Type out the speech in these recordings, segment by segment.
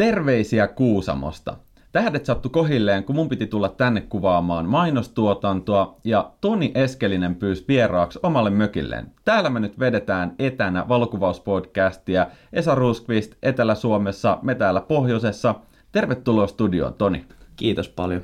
Terveisiä Kuusamosta. Tähdet sattu kohilleen, kun mun piti tulla tänne kuvaamaan mainostuotantoa ja Toni Eskelinen pyysi vieraaksi omalle mökilleen. Täällä me nyt vedetään etänä valokuvauspodcastia Esa Ruskvist Etelä-Suomessa, me täällä pohjoisessa. Tervetuloa studioon, Toni. Kiitos paljon.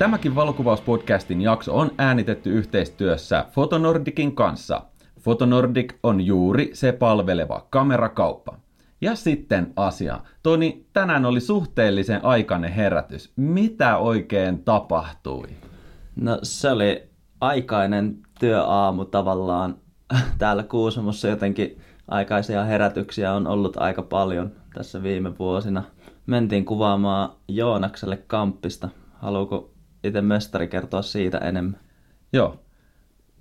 Tämäkin valokuvauspodcastin jakso on äänitetty yhteistyössä Fotonordikin kanssa. Fotonordik on juuri se palveleva kamerakauppa. Ja sitten asia. Toni, tänään oli suhteellisen aikainen herätys. Mitä oikein tapahtui? No se oli aikainen työaamu tavallaan. Täällä Kuusamossa jotenkin aikaisia herätyksiä on ollut aika paljon tässä viime vuosina. Mentiin kuvaamaan Joonakselle kamppista. Haluuko itse mestari kertoa siitä enemmän. Joo.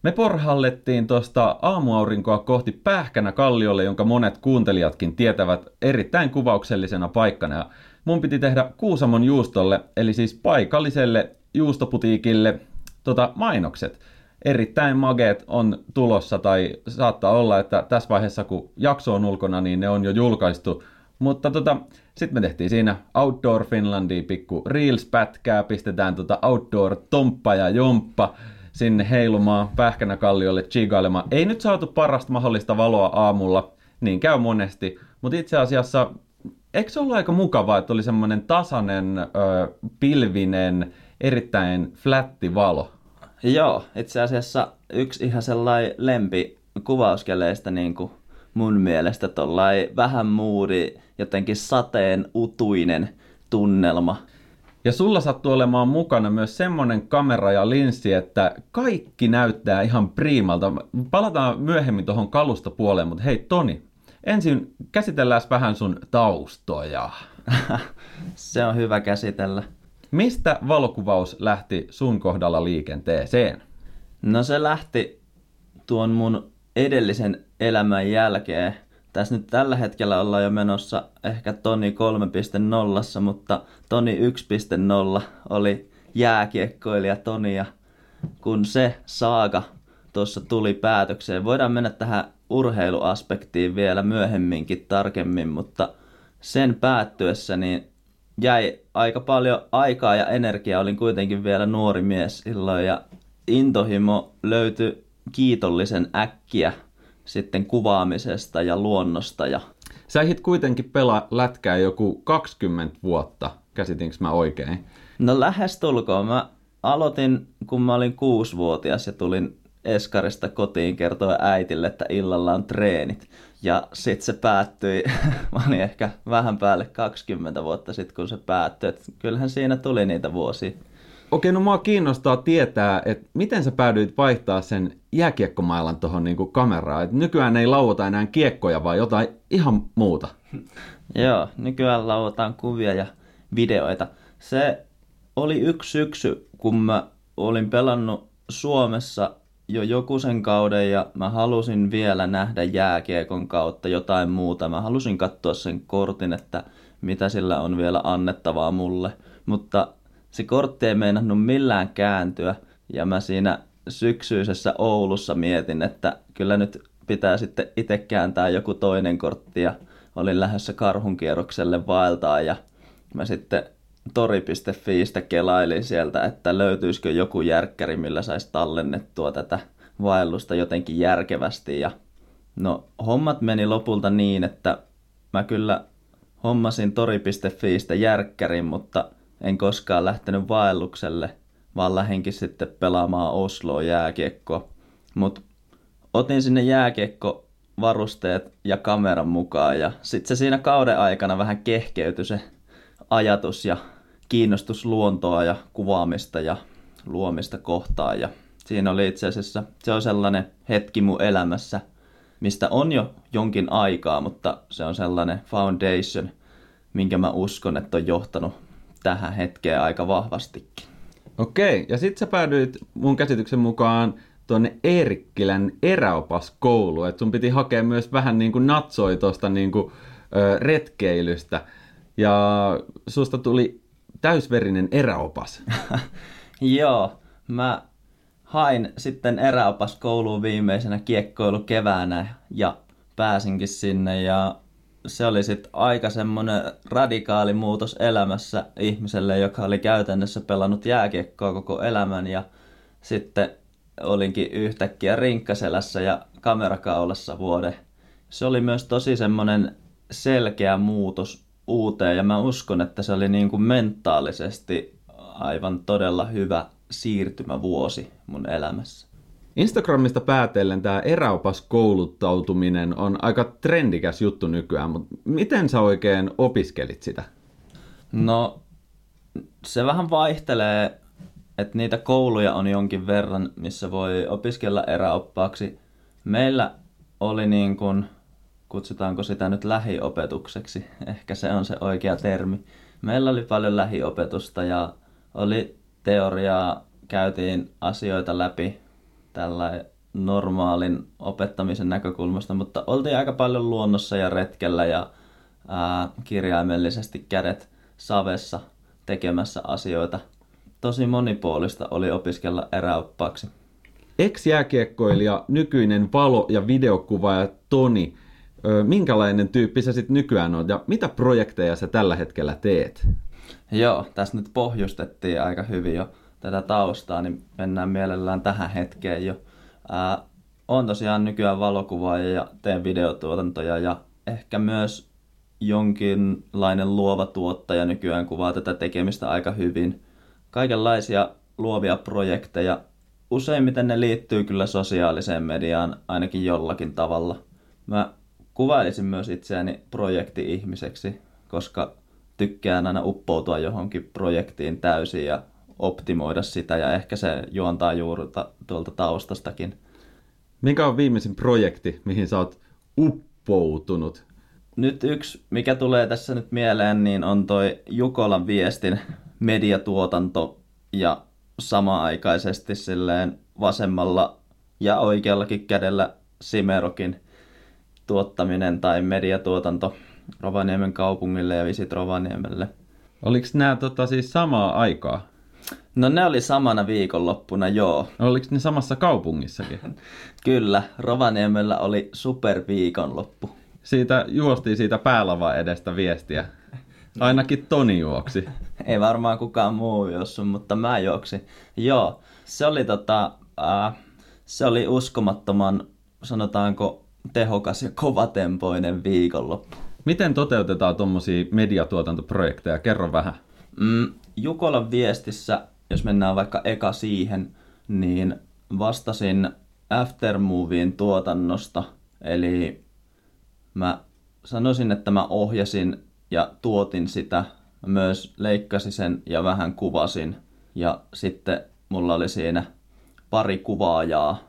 Me porhallettiin tuosta aamuaurinkoa kohti Pähkänä kalliolle, jonka monet kuuntelijatkin tietävät erittäin kuvauksellisena paikkana. Ja mun piti tehdä Kuusamon juustolle, eli siis paikalliselle juustoputiikille, tota, mainokset. Erittäin mageet on tulossa, tai saattaa olla, että tässä vaiheessa kun jakso on ulkona, niin ne on jo julkaistu mutta tota, sitten me tehtiin siinä Outdoor Finlandia pikku Reels-pätkää, pistetään tota Outdoor Tomppa ja Jomppa sinne heilumaan Pähkänäkalliolle chigailemaan. Ei nyt saatu parasta mahdollista valoa aamulla, niin käy monesti, mutta itse asiassa eikö se ollut aika mukavaa, että oli semmoinen tasainen, ö, pilvinen, erittäin flätti valo? Joo, itse asiassa yksi ihan sellainen lempi kuvauskeleistä niin kuin mun mielestä tollai vähän muuri, jotenkin sateen utuinen tunnelma. Ja sulla sattuu olemaan mukana myös semmonen kamera ja linssi, että kaikki näyttää ihan priimalta. Palataan myöhemmin tuohon kalustopuoleen, mutta hei Toni, ensin käsitellään vähän sun taustoja. Se on hyvä käsitellä. Mistä valokuvaus lähti sun kohdalla liikenteeseen? No se lähti tuon mun edellisen elämän jälkeen. Tässä nyt tällä hetkellä ollaan jo menossa ehkä toni 3.0, mutta toni 1.0 oli jääkiekkoilija Toni ja kun se saaga tuossa tuli päätökseen, voidaan mennä tähän urheiluaspektiin vielä myöhemminkin tarkemmin, mutta sen päättyessä niin jäi aika paljon aikaa ja energiaa, olin kuitenkin vielä nuori mies silloin ja intohimo löytyi kiitollisen äkkiä sitten kuvaamisesta ja luonnosta. Ja... Sä ehdit kuitenkin pelaa lätkää joku 20 vuotta, käsitinkö mä oikein? No lähestulkoon. Mä aloitin, kun mä olin kuusivuotias ja tulin Eskarista kotiin kertoa äitille, että illalla on treenit. Ja sitten se päättyi, mä olin ehkä vähän päälle 20 vuotta sitten, kun se päättyi. Et kyllähän siinä tuli niitä vuosia. Okei, no mua kiinnostaa tietää, että miten sä päädyit vaihtaa sen jääkiekkomailan tuohon niinku kameraan. Et nykyään ei lauota enää kiekkoja, vaan jotain ihan muuta. Joo, nykyään lauotaan kuvia ja videoita. Se oli yksi syksy, kun mä olin pelannut Suomessa jo joku sen kauden ja mä halusin vielä nähdä jääkiekon kautta jotain muuta. Mä halusin katsoa sen kortin, että mitä sillä on vielä annettavaa mulle. Mutta se kortti ei meinannut millään kääntyä ja mä siinä syksyisessä Oulussa mietin, että kyllä nyt pitää sitten itse kääntää joku toinen kortti ja olin lähdössä karhunkierrokselle vaeltaa ja mä sitten tori.fiistä kelailin sieltä, että löytyisikö joku järkkäri, millä saisi tallennettua tätä vaellusta jotenkin järkevästi ja no hommat meni lopulta niin, että mä kyllä hommasin tori.fiistä järkkärin, mutta en koskaan lähtenyt vaellukselle, vaan lähinkin sitten pelaamaan Osloa jääkiekkoa. Mutta otin sinne jääkiekko varusteet ja kameran mukaan ja sitten se siinä kauden aikana vähän kehkeytyi se ajatus ja kiinnostus luontoa ja kuvaamista ja luomista kohtaan ja siinä oli itse asiassa, se on sellainen hetki mun elämässä, mistä on jo jonkin aikaa, mutta se on sellainen foundation, minkä mä uskon, että on johtanut tähän hetkeen aika vahvastikin. Okei, ja sitten sä päädyit mun käsityksen mukaan tuonne Eerikkilän eräopaskoulu, että sun piti hakea myös vähän niin kuin natsoi tuosta niin kuin, ö, retkeilystä, ja susta tuli täysverinen eräopas. Joo, mä hain sitten eräopas kouluun viimeisenä kiekkoilu keväänä ja pääsinkin sinne ja se oli sitten aika semmoinen radikaali muutos elämässä ihmiselle, joka oli käytännössä pelannut jääkiekkoa koko elämän ja sitten olinkin yhtäkkiä rinkkaselässä ja kamerakaulassa vuode. Se oli myös tosi semmoinen selkeä muutos uuteen ja mä uskon, että se oli niin kuin mentaalisesti aivan todella hyvä siirtymävuosi mun elämässä. Instagramista päätellen tämä eräopas kouluttautuminen on aika trendikäs juttu nykyään, mutta miten sä oikein opiskelit sitä? No, se vähän vaihtelee, että niitä kouluja on jonkin verran, missä voi opiskella eräoppaaksi. Meillä oli niin kuin, kutsutaanko sitä nyt lähiopetukseksi, ehkä se on se oikea termi. Meillä oli paljon lähiopetusta ja oli teoriaa, käytiin asioita läpi tällä normaalin opettamisen näkökulmasta, mutta oltiin aika paljon luonnossa ja retkellä ja ää, kirjaimellisesti kädet savessa tekemässä asioita. Tosi monipuolista oli opiskella eräoppaaksi. Ex-jääkiekkoilija, nykyinen valo- ja videokuvaaja Toni, minkälainen tyyppi sä sitten nykyään on ja mitä projekteja sä tällä hetkellä teet? Joo, tässä nyt pohjustettiin aika hyvin jo tätä taustaa, niin mennään mielellään tähän hetkeen jo. Ää, on tosiaan nykyään valokuvaaja ja teen videotuotantoja ja ehkä myös jonkinlainen luova tuottaja nykyään kuvaa tätä tekemistä aika hyvin. Kaikenlaisia luovia projekteja. Useimmiten ne liittyy kyllä sosiaaliseen mediaan ainakin jollakin tavalla. Mä kuvailisin myös itseäni projekti-ihmiseksi, koska tykkään aina uppoutua johonkin projektiin täysin ja optimoida sitä ja ehkä se juontaa juuri tuolta taustastakin. Mikä on viimeisin projekti, mihin sä oot uppoutunut? Nyt yksi, mikä tulee tässä nyt mieleen, niin on toi Jukolan viestin mediatuotanto ja sama-aikaisesti silleen vasemmalla ja oikeallakin kädellä Simerokin tuottaminen tai mediatuotanto Rovaniemen kaupungille ja Visit Rovaniemelle. Oliko nämä tota, siis samaa aikaa? No ne oli samana viikonloppuna, joo. Oliko ne samassa kaupungissakin? Kyllä, Rovaniemellä oli superviikonloppu. Siitä juostiin siitä päälava edestä viestiä. Ainakin Toni juoksi. Ei varmaan kukaan muu juossu, mutta mä juoksin. Joo, se oli tota, äh, se oli uskomattoman, sanotaanko, tehokas ja kovatempoinen viikonloppu. Miten toteutetaan tuommoisia mediatuotantoprojekteja? Kerro vähän. Mm, Jukolan viestissä, jos mennään vaikka eka siihen, niin vastasin Aftermovien tuotannosta. Eli mä sanoisin, että mä ohjasin ja tuotin sitä. Mä myös leikkasin sen ja vähän kuvasin. Ja sitten mulla oli siinä pari kuvaajaa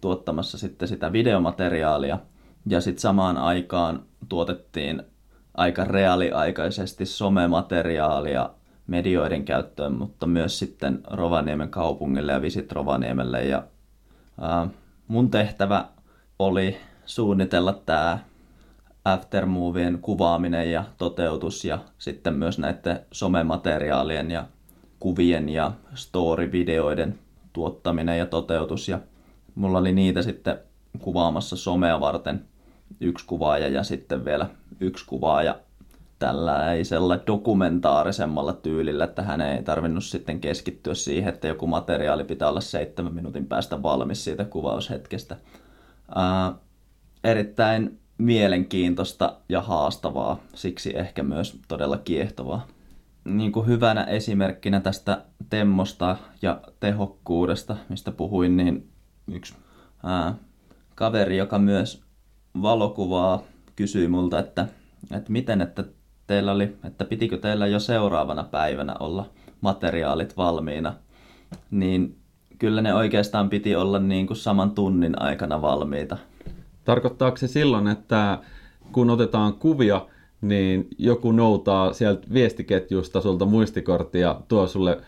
tuottamassa sitten sitä videomateriaalia. Ja sitten samaan aikaan tuotettiin aika reaaliaikaisesti somemateriaalia medioiden käyttöön, mutta myös sitten Rovaniemen kaupungille ja Visit Rovaniemelle. Ja, ää, mun tehtävä oli suunnitella tämä aftermovien kuvaaminen ja toteutus ja sitten myös näiden somemateriaalien ja kuvien ja story-videoiden tuottaminen ja toteutus. Ja mulla oli niitä sitten kuvaamassa somea varten yksi kuvaaja ja sitten vielä yksi kuvaaja tällaisella dokumentaarisemmalla tyylillä, että hän ei tarvinnut sitten keskittyä siihen, että joku materiaali pitää olla seitsemän minuutin päästä valmis siitä kuvaushetkestä. Ää, erittäin mielenkiintoista ja haastavaa, siksi ehkä myös todella kiehtovaa. Niin kuin hyvänä esimerkkinä tästä temmosta ja tehokkuudesta, mistä puhuin, niin yksi ää, kaveri, joka myös valokuvaa, kysyi multa, että, että miten, että teillä oli, että pitikö teillä jo seuraavana päivänä olla materiaalit valmiina, niin kyllä ne oikeastaan piti olla niin kuin saman tunnin aikana valmiita. Tarkoittaako se silloin, että kun otetaan kuvia, niin joku noutaa sieltä viestiketjusta sulta muistikorttia, tuo sulle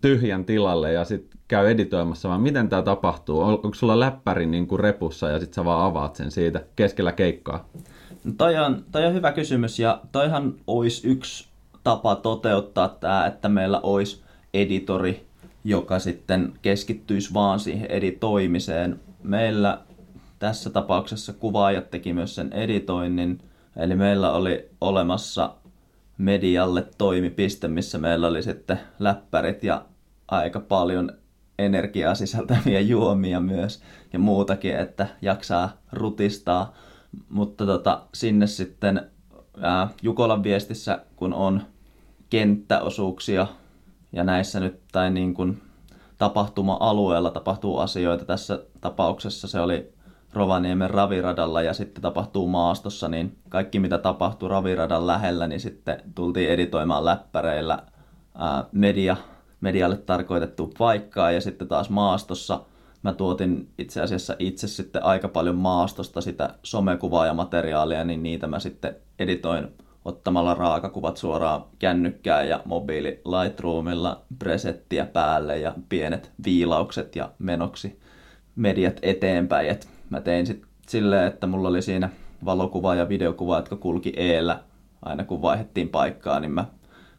tyhjän tilalle ja sitten käy editoimassa, vaan miten tämä tapahtuu? Onko sulla läppäri niin kuin repussa ja sitten sä vaan avaat sen siitä keskellä keikkaa? Toi, on, toi on hyvä kysymys ja toihan olisi yksi tapa toteuttaa tämä, että meillä olisi editori, joka sitten keskittyisi vaan siihen editoimiseen. Meillä tässä tapauksessa kuvaajat teki myös sen editoinnin, eli meillä oli olemassa medialle toimipiste, missä meillä oli sitten läppärit ja aika paljon energiaa sisältäviä juomia myös ja muutakin, että jaksaa rutistaa. Mutta tota, sinne sitten ää, Jukolan viestissä, kun on kenttäosuuksia ja näissä nyt tai niin kuin tapahtuma-alueella tapahtuu asioita. Tässä tapauksessa se oli Rovaniemen raviradalla ja sitten tapahtuu maastossa, niin kaikki mitä tapahtui raviradan lähellä, niin sitten tultiin editoimaan läppäreillä ää, media, medialle tarkoitettu paikkaa ja sitten taas maastossa mä tuotin itse asiassa itse sitten aika paljon maastosta sitä somekuvaa ja materiaalia, niin niitä mä sitten editoin ottamalla raakakuvat suoraan kännykkään ja mobiili Lightroomilla presettiä päälle ja pienet viilaukset ja menoksi mediat eteenpäin. Et mä tein sitten silleen, että mulla oli siinä valokuva ja videokuva, jotka kulki eellä aina kun vaihdettiin paikkaa, niin mä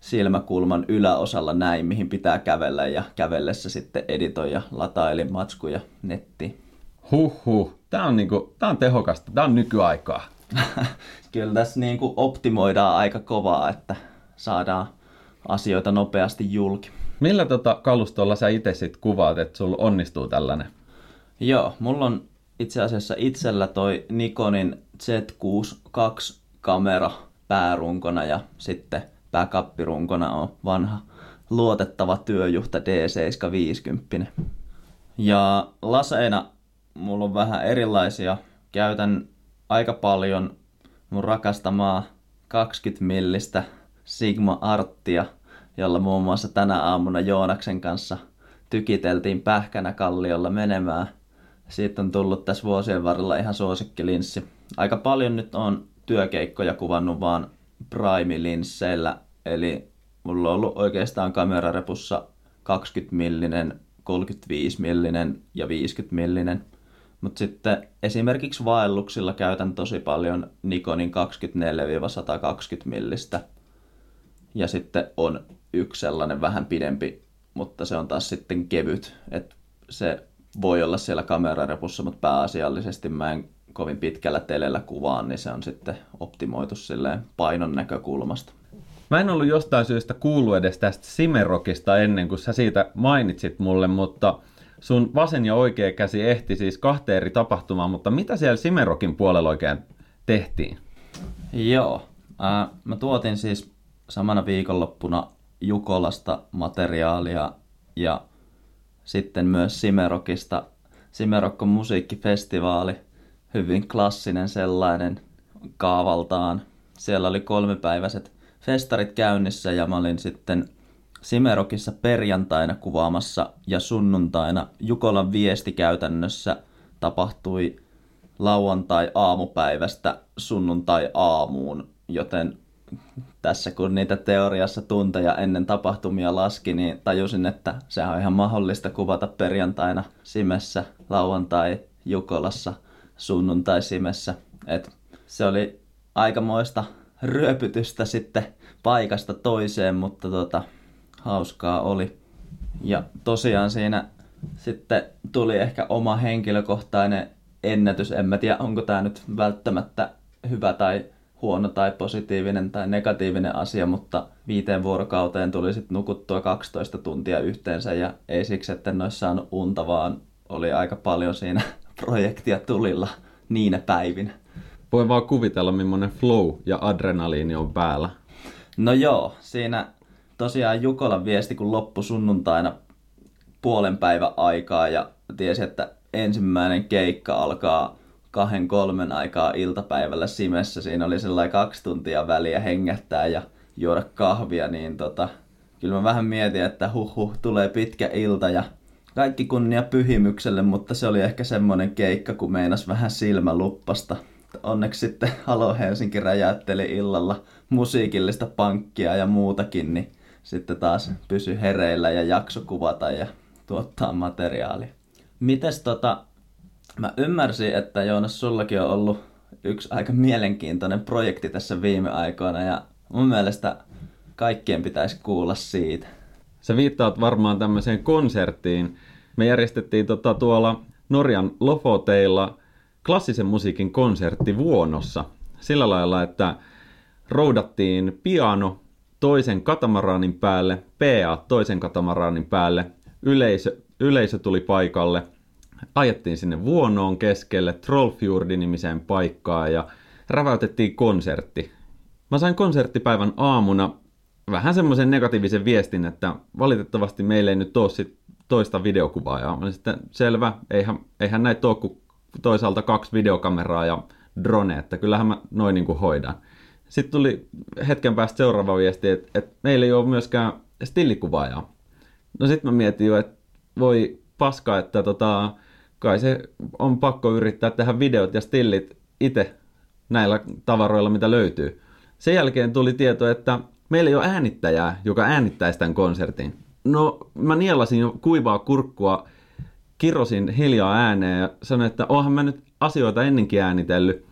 silmäkulman yläosalla näin, mihin pitää kävellä ja kävellessä sitten editoin ja latailin matskuja nettiin. Huhhuh, tää on, niinku, tää on tehokasta, tää on nykyaikaa. Kyllä tässä niin kuin optimoidaan aika kovaa, että saadaan asioita nopeasti julki. Millä tota kalustolla sä itse sitten kuvaat, että sulla onnistuu tällainen? Joo, mulla on itse asiassa itsellä toi Nikonin Z6 II kamera päärunkona ja sitten backup-runkona on vanha luotettava työjuhta D750. Ja laseina mulla on vähän erilaisia. Käytän aika paljon mun rakastamaa 20 millistä Sigma Arttia, jolla muun muassa tänä aamuna Joonaksen kanssa tykiteltiin pähkänä kalliolla menemään. Siitä on tullut tässä vuosien varrella ihan suosikkilinssi. Aika paljon nyt on työkeikkoja kuvannut vaan Prime-linsseillä, eli mulla on ollut oikeastaan kamerarepussa 20 millinen, 35 millinen ja 50 millinen. Mutta sitten esimerkiksi vaelluksilla käytän tosi paljon Nikonin 24-120 millistä. Ja sitten on yksi sellainen vähän pidempi, mutta se on taas sitten kevyt. Et se voi olla siellä kamerarepussa, mutta pääasiallisesti mä en kovin pitkällä telellä kuvaan, niin se on sitten optimoitu silleen painon näkökulmasta. Mä en ollut jostain syystä kuullut edes tästä Simerokista ennen kuin sä siitä mainitsit mulle, mutta sun vasen ja oikea käsi ehti siis kahteen eri tapahtumaan, mutta mitä siellä Simerokin puolella oikein tehtiin? Joo, äh, mä tuotin siis samana viikonloppuna Jukolasta materiaalia ja sitten myös Simerokista. Simerokko musiikkifestivaali, hyvin klassinen sellainen kaavaltaan. Siellä oli kolmipäiväiset festarit käynnissä ja mä olin sitten Simerokissa perjantaina kuvaamassa ja sunnuntaina Jukolan viesti käytännössä tapahtui lauantai-aamupäivästä sunnuntai-aamuun, joten tässä kun niitä teoriassa tunteja ennen tapahtumia laski, niin tajusin, että se on ihan mahdollista kuvata perjantaina Simessä, lauantai Jukolassa, sunnuntai Simessä. Et se oli aikamoista ryöpytystä sitten paikasta toiseen, mutta tota, hauskaa oli. Ja tosiaan siinä sitten tuli ehkä oma henkilökohtainen ennätys. En mä tiedä, onko tämä nyt välttämättä hyvä tai huono tai positiivinen tai negatiivinen asia, mutta viiteen vuorokauteen tuli sitten nukuttua 12 tuntia yhteensä ja ei siksi, että en olisi saanut unta, vaan oli aika paljon siinä projektia tulilla niinä päivinä. Voi vaan kuvitella, millainen flow ja adrenaliini on päällä. No joo, siinä tosiaan Jukolan viesti, kun loppu sunnuntaina puolen päivän aikaa ja tiesi, että ensimmäinen keikka alkaa kahden kolmen aikaa iltapäivällä Simessä. Siinä oli sellainen kaksi tuntia väliä hengättää ja juoda kahvia, niin tota, kyllä mä vähän mietin, että huh, huh tulee pitkä ilta ja kaikki kunnia pyhimykselle, mutta se oli ehkä semmoinen keikka, kun meinas vähän silmäluppasta. Onneksi sitten Halo Helsinki räjäytteli illalla musiikillista pankkia ja muutakin, niin sitten taas pysy hereillä ja jakso kuvata ja tuottaa materiaalia. Mites tota, mä ymmärsin, että Joonas, sullakin on ollut yksi aika mielenkiintoinen projekti tässä viime aikoina ja mun mielestä kaikkien pitäisi kuulla siitä. Sä viittaat varmaan tämmöiseen konserttiin. Me järjestettiin tota tuolla Norjan Lofoteilla klassisen musiikin konsertti Vuonossa. Sillä lailla, että roudattiin piano toisen katamaraanin päälle, PA toisen katamaraanin päälle, yleisö, yleisö tuli paikalle, ajettiin sinne Vuonoon keskelle Trollfjordi-nimiseen paikkaan ja räväytettiin konsertti. Mä sain konserttipäivän aamuna vähän semmoisen negatiivisen viestin, että valitettavasti meillä ei nyt ole sit toista videokuvaa. Ja sitten selvä, eihän, eihän näitä ole kuin toisaalta kaksi videokameraa ja drone, että kyllähän mä noin niin kuin hoidan. Sitten tuli hetken päästä seuraava viesti, että, että meillä ei ole myöskään stillikuvaajaa. No sitten mä mietin jo, että voi paska, että tota, kai se on pakko yrittää tehdä videot ja stillit itse näillä tavaroilla, mitä löytyy. Sen jälkeen tuli tieto, että meillä ei ole äänittäjää, joka äänittäisi tämän konsertin. No, mä nielasin jo kuivaa kurkkua, kirosin hiljaa ääneen ja sanoin, että onhan mä nyt asioita ennenkin äänitellyt.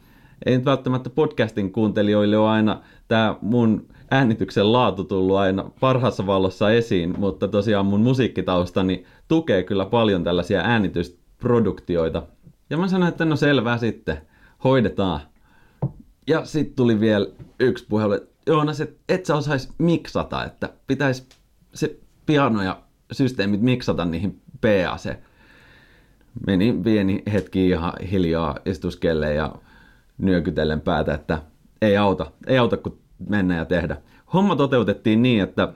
Ei nyt välttämättä podcastin kuuntelijoille ole aina tämä mun äänityksen laatu tullut aina parhaassa valossa esiin, mutta tosiaan mun musiikkitaustani tukee kyllä paljon tällaisia äänitysproduktioita. Ja mä sanoin, että no selvää sitten, hoidetaan. Ja sitten tuli vielä yksi puhelu, että Joonas, et, et sä osais miksata, että pitäisi se piano ja systeemit miksata niihin PAC. Meni pieni hetki ihan hiljaa istuskelle ja nyökytellen päätä, että ei auta, ei auta kun mennä ja tehdä. Homma toteutettiin niin, että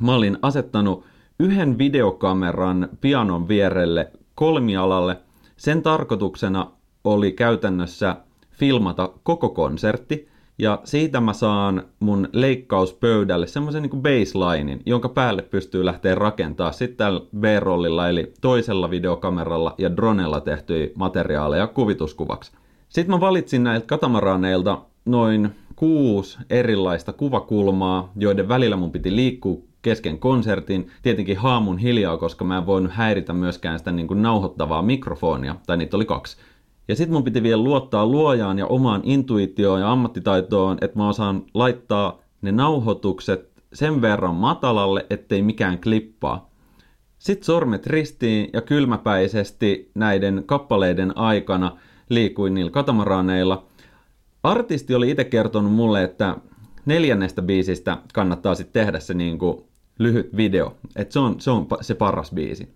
mä olin asettanut yhden videokameran pianon vierelle kolmialalle. Sen tarkoituksena oli käytännössä filmata koko konsertti, ja siitä mä saan mun leikkauspöydälle semmoisen niin baselinein, jonka päälle pystyy lähteä rakentaa sitten B-rollilla, eli toisella videokameralla ja dronella tehtyjä materiaaleja kuvituskuvaksi. Sitten mä valitsin näiltä katamaraaneilta noin kuusi erilaista kuvakulmaa, joiden välillä mun piti liikkua kesken konsertin. Tietenkin haamun hiljaa, koska mä en voinut häiritä myöskään sitä niin kuin nauhoittavaa mikrofonia, tai niitä oli kaksi. Ja sitten mun piti vielä luottaa luojaan ja omaan intuitioon ja ammattitaitoon, että mä osaan laittaa ne nauhoitukset sen verran matalalle, ettei mikään klippaa. Sitten sormet ristiin ja kylmäpäisesti näiden kappaleiden aikana liikuin niillä katamaraaneilla. Artisti oli itse kertonut mulle, että neljännestä biisistä kannattaa sitten tehdä se niinku lyhyt video. Että se on, se on se paras biisi.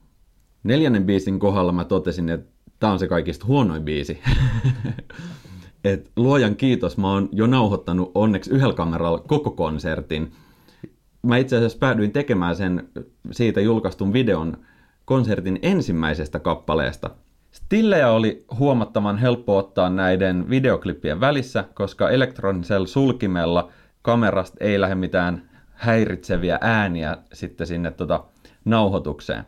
Neljännen biisin kohdalla mä totesin, että tämä on se kaikista huonoin biisi. Et luojan kiitos, mä oon jo nauhoittanut onneksi yhdellä kameralla koko konsertin. Mä itse asiassa päädyin tekemään sen siitä julkaistun videon konsertin ensimmäisestä kappaleesta. Stillejä oli huomattavan helppo ottaa näiden videoklippien välissä, koska elektronisella sulkimella kamerasta ei lähde mitään häiritseviä ääniä sitten sinne tota nauhoitukseen.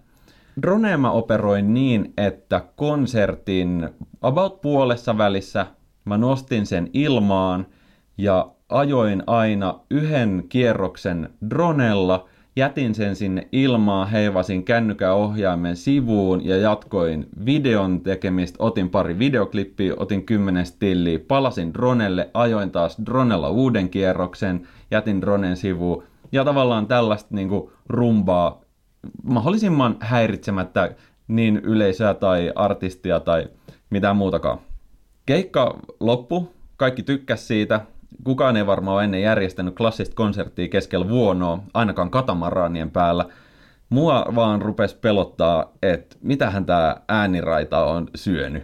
Dronea mä operoin niin, että konsertin about puolessa välissä mä nostin sen ilmaan ja ajoin aina yhden kierroksen dronella, jätin sen sinne ilmaan, heivasin kännykäohjaimen sivuun ja jatkoin videon tekemistä. Otin pari videoklippiä, otin kymmenen stilliä, palasin dronelle, ajoin taas dronella uuden kierroksen, jätin dronen sivuun ja tavallaan tällaista niin kuin rumbaa mahdollisimman häiritsemättä niin yleisöä tai artistia tai mitään muutakaan. Keikka loppu, kaikki tykkäs siitä. Kukaan ei varmaan ole ennen järjestänyt klassista konserttia keskellä vuonoa, ainakaan katamaraanien päällä. Mua vaan rupes pelottaa, että mitähän tämä ääniraita on syönyt.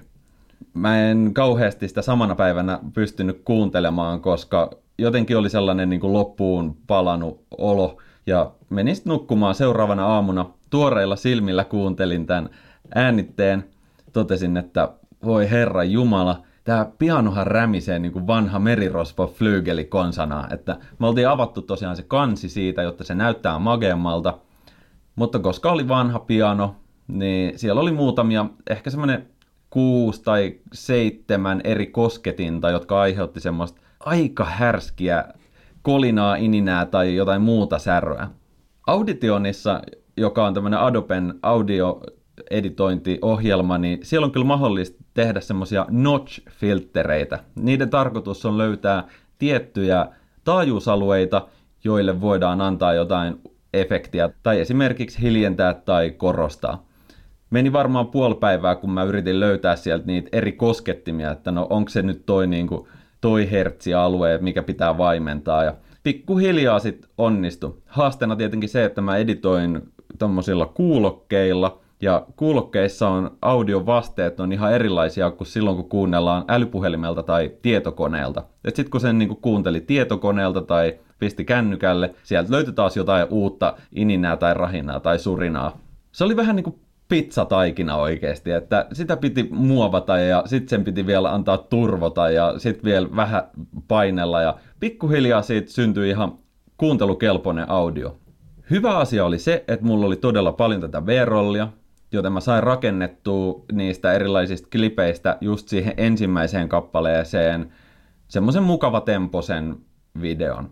Mä en kauheasti sitä samana päivänä pystynyt kuuntelemaan, koska jotenkin oli sellainen niin kuin loppuun palanut olo, ja menin sitten nukkumaan seuraavana aamuna. Tuoreilla silmillä kuuntelin tämän äänitteen. Totesin, että voi herra jumala, tämä pianohan rämisee niin kuin vanha merirosvo flygeli konsana. Että me oltiin avattu tosiaan se kansi siitä, jotta se näyttää mageammalta. Mutta koska oli vanha piano, niin siellä oli muutamia, ehkä semmoinen kuusi tai seitsemän eri kosketinta, jotka aiheutti semmoista aika härskiä kolinaa, ininää tai jotain muuta säröä. Auditionissa, joka on tämmöinen Adoben audio-editointiohjelma, niin siellä on kyllä mahdollista tehdä semmoisia notch-filttereitä. Niiden tarkoitus on löytää tiettyjä taajuusalueita, joille voidaan antaa jotain efektiä tai esimerkiksi hiljentää tai korostaa. Meni varmaan puoli päivää, kun mä yritin löytää sieltä niitä eri koskettimia, että no onko se nyt toi, niin kuin, toi hertsialue, mikä pitää vaimentaa. Ja pikkuhiljaa sitten onnistu. Haasteena tietenkin se, että mä editoin tommosilla kuulokkeilla, ja kuulokkeissa on audiovasteet on ihan erilaisia kuin silloin, kun kuunnellaan älypuhelimelta tai tietokoneelta. Et sit kun sen niin kuunteli tietokoneelta tai pisti kännykälle, sieltä löytyi taas jotain uutta ininää tai rahinaa tai surinaa. Se oli vähän niin pizzataikina oikeasti, että sitä piti muovata ja sitten sen piti vielä antaa turvota ja sitten vielä vähän painella ja pikkuhiljaa siitä syntyi ihan kuuntelukelpoinen audio. Hyvä asia oli se, että mulla oli todella paljon tätä V-rollia, joten mä sain rakennettua niistä erilaisista klipeistä just siihen ensimmäiseen kappaleeseen semmoisen mukava temposen videon.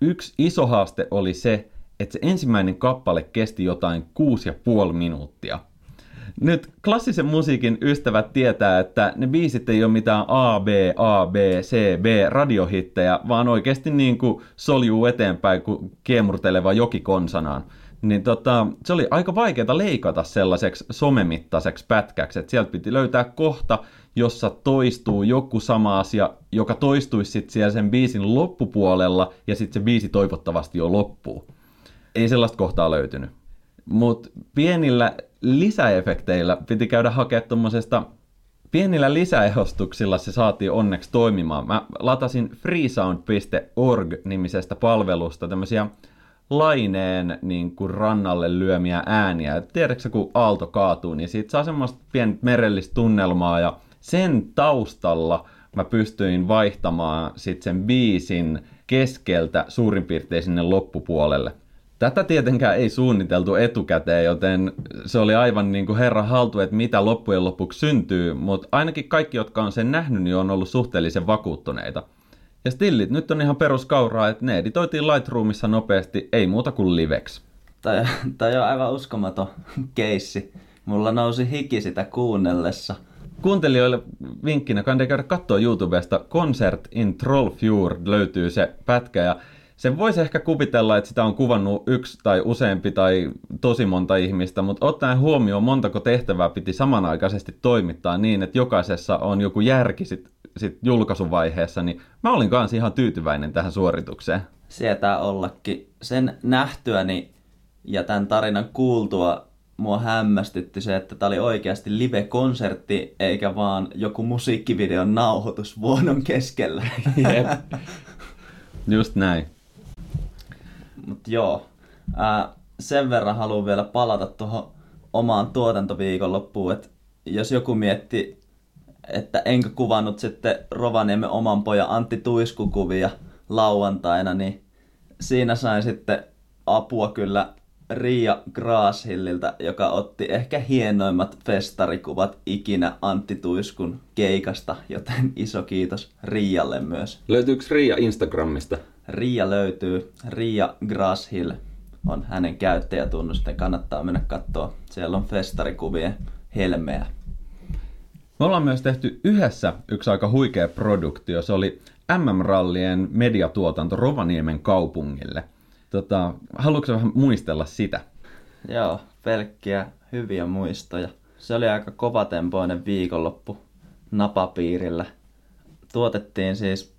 Yksi iso haaste oli se, että se ensimmäinen kappale kesti jotain kuusi ja puoli minuuttia. Nyt klassisen musiikin ystävät tietää, että ne biisit ei ole mitään A, B, A, B, C, B radiohittejä, vaan oikeasti niin kuin soljuu eteenpäin kuin kiemurteleva joki konsanaan. Niin tota, se oli aika vaikeaa leikata sellaiseksi somemittaiseksi pätkäksi, että sieltä piti löytää kohta, jossa toistuu joku sama asia, joka toistuisi sitten siellä sen biisin loppupuolella, ja sitten se biisi toivottavasti jo loppuu ei sellaista kohtaa löytynyt. Mutta pienillä lisäefekteillä piti käydä hakemaan tuommoisesta pienillä lisäehostuksilla se saatiin onneksi toimimaan. Mä latasin freesound.org-nimisestä palvelusta tämmöisiä laineen niin kuin rannalle lyömiä ääniä. Tiedätkö kun aalto kaatuu, niin siitä saa semmoista pientä merellistä tunnelmaa ja sen taustalla mä pystyin vaihtamaan sitten sen biisin keskeltä suurin piirtein sinne loppupuolelle. Tätä tietenkään ei suunniteltu etukäteen, joten se oli aivan niin kuin herra haltu, että mitä loppujen lopuksi syntyy, mutta ainakin kaikki, jotka on sen nähnyt, niin on ollut suhteellisen vakuuttuneita. Ja stillit nyt on ihan peruskauraa, että ne editoitiin Lightroomissa nopeasti, ei muuta kuin liveksi. Tämä, tämä on aivan uskomaton keissi. Mulla nousi hiki sitä kuunnellessa. Kuuntelijoille vinkkinä kannattaa käydä katsoa YouTubesta Concert in Trollfjord löytyy se pätkä ja sen voisi ehkä kuvitella, että sitä on kuvannut yksi tai useampi tai tosi monta ihmistä, mutta ottaen huomioon montako tehtävää piti samanaikaisesti toimittaa niin, että jokaisessa on joku järki sit, sit julkaisuvaiheessa, niin mä olin kanssa ihan tyytyväinen tähän suoritukseen. Sietää ollakin. Sen nähtyäni ja tämän tarinan kuultua mua hämmästytti se, että tämä oli oikeasti live-konsertti, eikä vaan joku musiikkivideon nauhoitus vuonon keskellä. Jep. Just näin. Mutta joo, ää, sen verran haluan vielä palata tuohon omaan tuotantoviikonloppuun, että jos joku mietti, että enkö kuvannut sitten Rovaniemen oman pojan Antti Tuiskukuvia lauantaina, niin siinä sain sitten apua kyllä Ria Grashilliltä, joka otti ehkä hienoimmat festarikuvat ikinä Antti Tuiskun keikasta, joten iso kiitos Rialle myös. Löytyykö Ria Instagramista? Ria löytyy, Ria Grashill on hänen käyttäjätunnus, joten kannattaa mennä katsoa. Siellä on festarikuvien helmeä. Me ollaan myös tehty yhdessä yksi aika huikea produktio. Se oli MM-rallien mediatuotanto Rovaniemen kaupungille. Tota, haluatko vähän muistella sitä? Joo, pelkkiä hyviä muistoja. Se oli aika kovatempoinen viikonloppu napapiirillä. Tuotettiin siis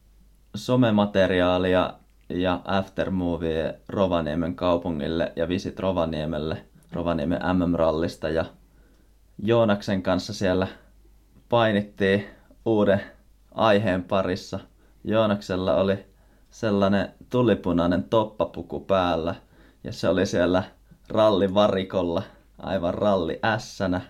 somemateriaalia ja aftermovie Rovaniemen kaupungille ja Visit Rovaniemelle Rovaniemen MM-rallista ja Joonaksen kanssa siellä painittiin uuden aiheen parissa. Joonaksella oli sellainen tulipunainen toppapuku päällä ja se oli siellä rallivarikolla aivan ralli ässänä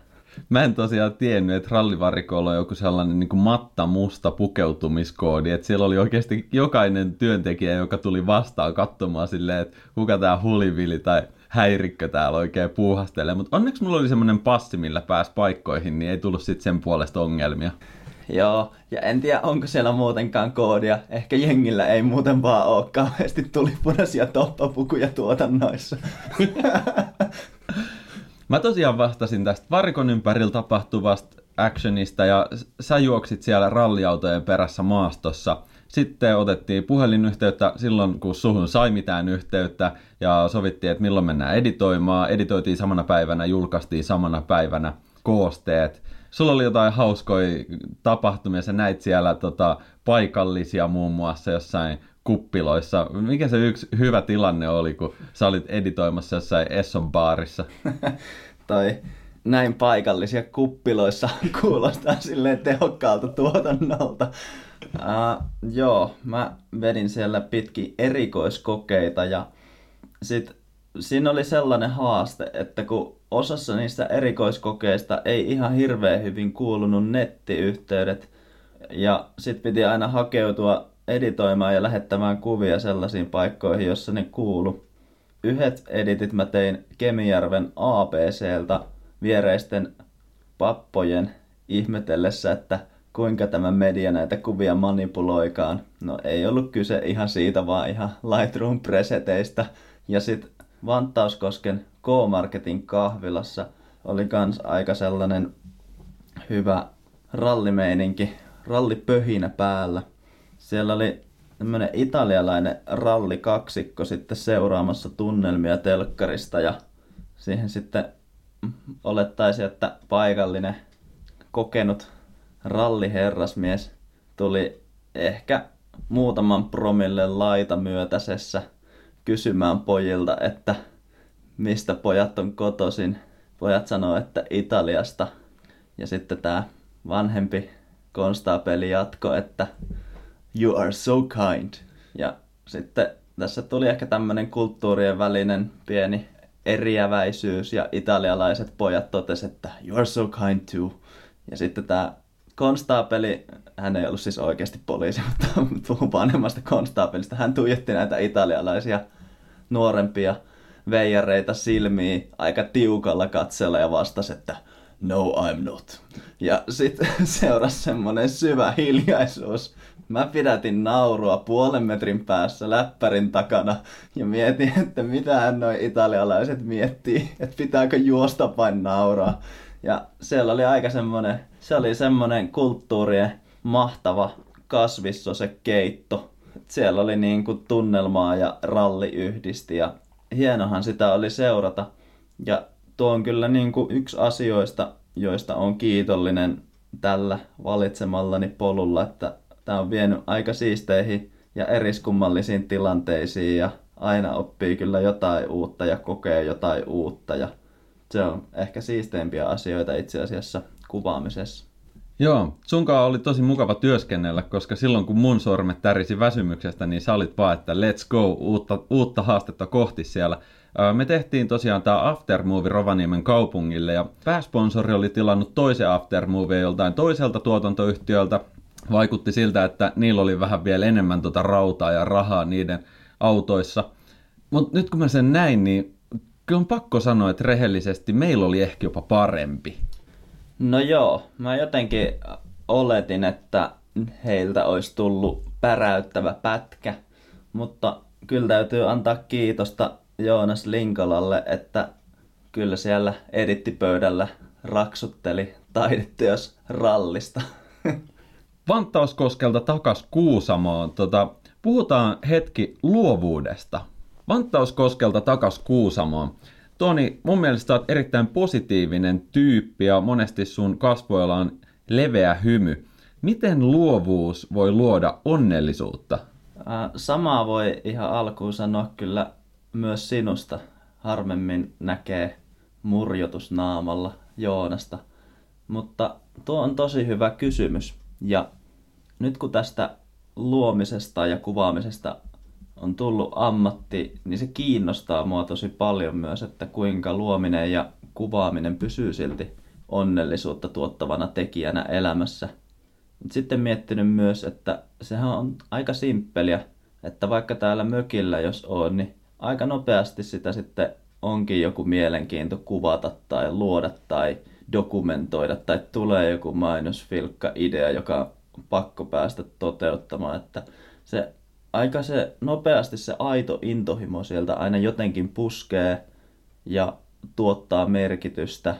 Mä en tosiaan tiennyt, että rallivarikolla on joku sellainen niin matta musta pukeutumiskoodi, että siellä oli oikeasti jokainen työntekijä, joka tuli vastaan katsomaan silleen, että kuka tää hulivili tai häirikkö täällä oikein puuhastelee. Mutta onneksi mulla oli semmoinen passi, millä pääsi paikkoihin, niin ei tullut sitten sen puolesta ongelmia. Joo, ja en tiedä onko siellä muutenkaan koodia. Ehkä jengillä ei muuten vaan ole kauheasti tulipunaisia toppapukuja tuotannoissa. Mä tosiaan vastasin tästä varikon ympärillä tapahtuvasta actionista ja sä juoksit siellä ralliautojen perässä maastossa. Sitten otettiin puhelinyhteyttä silloin, kun suhun sai mitään yhteyttä ja sovittiin, että milloin mennään editoimaan. Editoitiin samana päivänä, julkaistiin samana päivänä koosteet. Sulla oli jotain hauskoja tapahtumia, sä näit siellä tota, paikallisia muun muassa jossain kuppiloissa. Mikä se yksi hyvä tilanne oli, kun sä olit editoimassa jossain Esson baarissa? tai näin paikallisia kuppiloissa kuulostaa silleen tehokkaalta tuotannolta. Uh, joo, mä vedin siellä pitki erikoiskokeita ja sit siinä oli sellainen haaste, että kun osassa niistä erikoiskokeista ei ihan hirveän hyvin kuulunut nettiyhteydet ja sit piti aina hakeutua editoimaan ja lähettämään kuvia sellaisiin paikkoihin, jossa ne kuulu. Yhdet editit mä tein Kemijärven ABCltä viereisten pappojen ihmetellessä, että kuinka tämä media näitä kuvia manipuloikaan. No ei ollut kyse ihan siitä, vaan ihan Lightroom preseteistä. Ja sitten Vantauskosken K-Marketin kahvilassa oli kans aika sellainen hyvä rallimeininki, rallipöhinä päällä. Siellä oli tämmönen italialainen rallikaksikko sitten seuraamassa tunnelmia telkkarista ja siihen sitten olettaisi, että paikallinen kokenut ralliherrasmies tuli ehkä muutaman promille laita myötäisessä kysymään pojilta, että mistä pojat on kotoisin. Pojat sanoo, että Italiasta. Ja sitten tämä vanhempi konstaapeli jatko, että you are so kind. Ja sitten tässä tuli ehkä tämmöinen kulttuurien välinen pieni eriäväisyys ja italialaiset pojat totesivat, että you are so kind too. Ja sitten tämä konstaapeli, hän ei ollut siis oikeasti poliisi, mutta puhun vanhemmasta konstaapelista, hän tuijotti näitä italialaisia nuorempia veijareita silmiin aika tiukalla katsella ja vastasi, että no I'm not. Ja sitten seurasi semmoinen syvä hiljaisuus. Mä pidätin naurua puolen metrin päässä läppärin takana ja mietin, että mitä noin italialaiset miettii, että pitääkö juosta vain nauraa. Ja siellä oli aika semmoinen, se oli semmoinen kulttuurien mahtava kasvisso se keitto. Siellä oli niin kuin tunnelmaa ja ralli yhdisti ja hienohan sitä oli seurata. Ja tuo on kyllä niin kuin yksi asioista, joista on kiitollinen tällä valitsemallani polulla, että tämä on vienyt aika siisteihin ja eriskummallisiin tilanteisiin ja aina oppii kyllä jotain uutta ja kokee jotain uutta ja se on ehkä siisteimpiä asioita itse asiassa kuvaamisessa. Joo, sunkaan oli tosi mukava työskennellä, koska silloin kun mun sormet tärisi väsymyksestä, niin sä olit vaan, että let's go, uutta, uutta haastetta kohti siellä. Me tehtiin tosiaan tämä Aftermovie Rovaniemen kaupungille ja pääsponsori oli tilannut toisen Aftermovie joltain toiselta tuotantoyhtiöltä. Vaikutti siltä, että niillä oli vähän vielä enemmän tota rautaa ja rahaa niiden autoissa. Mutta nyt kun mä sen näin, niin kyllä on pakko sanoa, että rehellisesti meillä oli ehkä jopa parempi. No joo, mä jotenkin oletin, että heiltä olisi tullut päräyttävä pätkä, mutta kyllä täytyy antaa kiitosta Joonas Linkolalle, että kyllä siellä edittipöydällä raksutteli taideteos rallista. Vantauskoskelta takas Kuusamoon. Tota, puhutaan hetki luovuudesta. Vantauskoskelta takas Kuusamoon. Toni, mun mielestä olet erittäin positiivinen tyyppi ja monesti sun kasvoilla on leveä hymy. Miten luovuus voi luoda onnellisuutta? Samaa voi ihan alkuun sanoa kyllä myös sinusta. Harvemmin näkee murjotus naamalla Joonasta. Mutta tuo on tosi hyvä kysymys. Ja nyt kun tästä luomisesta ja kuvaamisesta on tullut ammatti, niin se kiinnostaa mua tosi paljon myös, että kuinka luominen ja kuvaaminen pysyy silti onnellisuutta tuottavana tekijänä elämässä. Sitten miettinyt myös, että sehän on aika simppeliä, että vaikka täällä mökillä jos on, niin aika nopeasti sitä sitten onkin joku mielenkiinto kuvata tai luoda tai dokumentoida tai tulee joku mainosfilkka idea, joka on pakko päästä toteuttamaan, että se aika se nopeasti se aito intohimo sieltä aina jotenkin puskee ja tuottaa merkitystä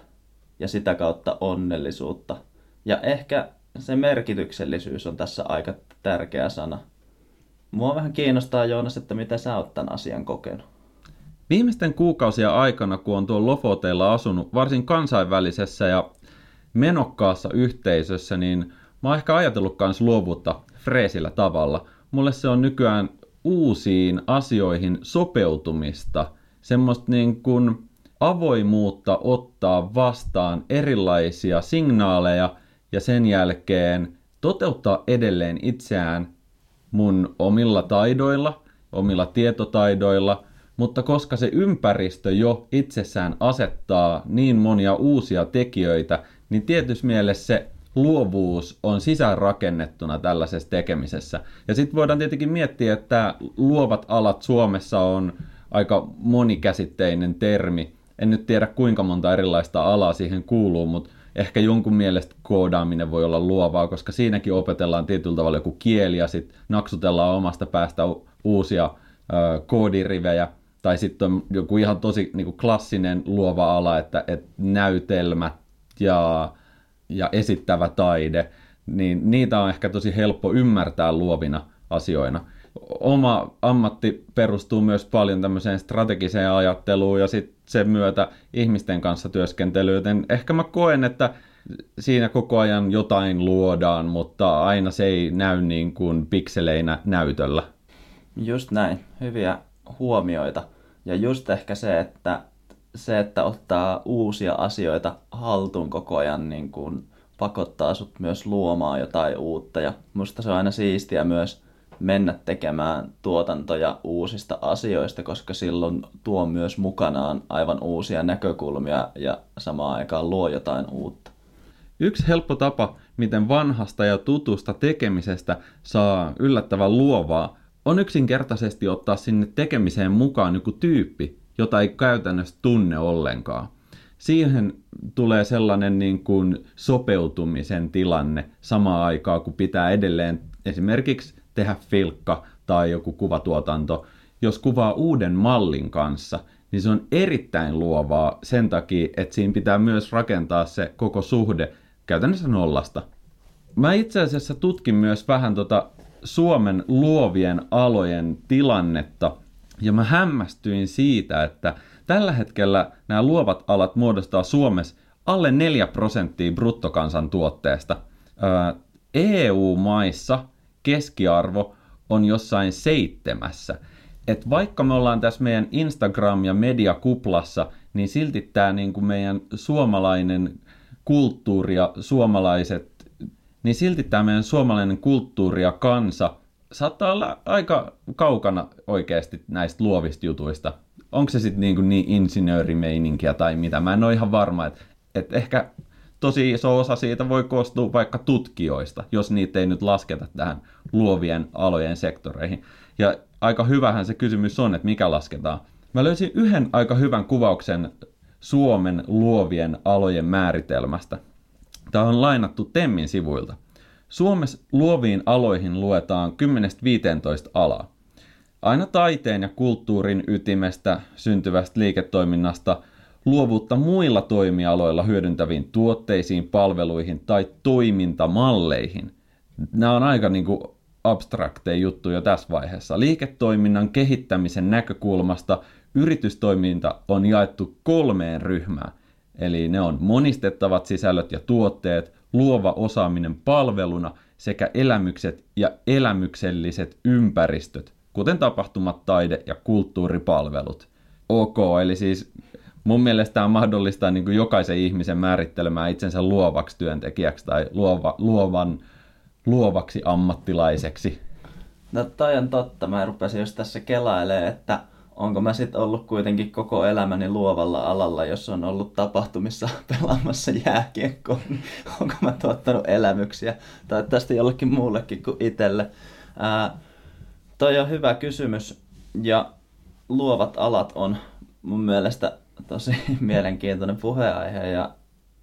ja sitä kautta onnellisuutta. Ja ehkä se merkityksellisyys on tässä aika tärkeä sana. mua vähän kiinnostaa Joonas, että mitä sä oot tämän asian kokenut. Viimeisten kuukausien aikana, kun on tuolla Lofoteilla asunut varsin kansainvälisessä ja menokkaassa yhteisössä, niin mä oon ehkä ajatellut myös luovuutta freesillä tavalla. Mulle se on nykyään uusiin asioihin sopeutumista, semmoista niin kuin avoimuutta ottaa vastaan erilaisia signaaleja ja sen jälkeen toteuttaa edelleen itseään mun omilla taidoilla, omilla tietotaidoilla, mutta koska se ympäristö jo itsessään asettaa niin monia uusia tekijöitä, niin tietysti mielessä se luovuus on sisäänrakennettuna tällaisessa tekemisessä. Ja sitten voidaan tietenkin miettiä, että luovat alat Suomessa on aika monikäsitteinen termi. En nyt tiedä kuinka monta erilaista alaa siihen kuuluu, mutta ehkä jonkun mielestä koodaaminen voi olla luovaa, koska siinäkin opetellaan tietyllä tavalla joku kieli ja sitten naksutellaan omasta päästä uusia ö, koodirivejä. Tai sitten on joku ihan tosi niin kuin klassinen luova ala, että, että näytelmät ja, ja esittävä taide, niin niitä on ehkä tosi helppo ymmärtää luovina asioina. Oma ammatti perustuu myös paljon tämmöiseen strategiseen ajatteluun ja sitten sen myötä ihmisten kanssa työskentelyyn, joten ehkä mä koen, että siinä koko ajan jotain luodaan, mutta aina se ei näy niin kuin pikseleinä näytöllä. Just näin, hyviä huomioita. Ja just ehkä se, että se, että ottaa uusia asioita haltuun koko ajan, niin kuin pakottaa sut myös luomaan jotain uutta. Ja musta se on aina siistiä myös mennä tekemään tuotantoja uusista asioista, koska silloin tuo myös mukanaan aivan uusia näkökulmia ja samaan aikaan luo jotain uutta. Yksi helppo tapa, miten vanhasta ja tutusta tekemisestä saa yllättävän luovaa, on yksinkertaisesti ottaa sinne tekemiseen mukaan joku tyyppi, jota ei käytännössä tunne ollenkaan. Siihen tulee sellainen niin kuin sopeutumisen tilanne samaan aikaan, kun pitää edelleen esimerkiksi tehdä filkka tai joku kuvatuotanto. Jos kuvaa uuden mallin kanssa, niin se on erittäin luovaa sen takia, että siinä pitää myös rakentaa se koko suhde käytännössä nollasta. Mä itse asiassa tutkin myös vähän tota Suomen luovien alojen tilannetta ja mä hämmästyin siitä, että tällä hetkellä nämä luovat alat muodostaa Suomessa alle 4 prosenttia bruttokansantuotteesta. EU-maissa keskiarvo on jossain seitsemässä. Et vaikka me ollaan tässä meidän Instagram- ja mediakuplassa, niin silti tämä niin kuin meidän suomalainen kulttuuri ja suomalaiset, niin silti tämä meidän suomalainen kulttuuri ja kansa saattaa olla aika kaukana oikeasti näistä luovista jutuista. Onko se sitten niin, niin insinöörimeininkiä tai mitä? Mä en ole ihan varma, että et ehkä tosi iso osa siitä voi koostua vaikka tutkijoista, jos niitä ei nyt lasketa tähän luovien alojen sektoreihin. Ja aika hyvähän se kysymys on, että mikä lasketaan. Mä löysin yhden aika hyvän kuvauksen Suomen luovien alojen määritelmästä. Tämä on lainattu Temmin sivuilta. Suomessa luoviin aloihin luetaan 10-15 alaa. Aina taiteen ja kulttuurin ytimestä syntyvästä liiketoiminnasta – luovuutta muilla toimialoilla hyödyntäviin tuotteisiin, palveluihin tai toimintamalleihin. Nämä on aika niin kuin abstrakteja juttuja tässä vaiheessa. Liiketoiminnan kehittämisen näkökulmasta yritystoiminta on jaettu kolmeen ryhmään. Eli ne on monistettavat sisällöt ja tuotteet, luova osaaminen palveluna sekä elämykset ja elämykselliset ympäristöt, kuten tapahtumat, taide ja kulttuuripalvelut. Ok, eli siis mun mielestä tämä mahdollistaa niin kuin jokaisen ihmisen määrittelemään itsensä luovaksi työntekijäksi tai luova, luovan, luovaksi ammattilaiseksi. No toi on totta. Mä rupesin just tässä kelailemaan, että onko mä sitten ollut kuitenkin koko elämäni luovalla alalla, jos on ollut tapahtumissa pelaamassa jääkiekkoa, niin onko mä tuottanut elämyksiä tai tästä jollekin muullekin kuin itselle. Ää, toi on hyvä kysymys ja luovat alat on mun mielestä tosi mielenkiintoinen puheenaihe ja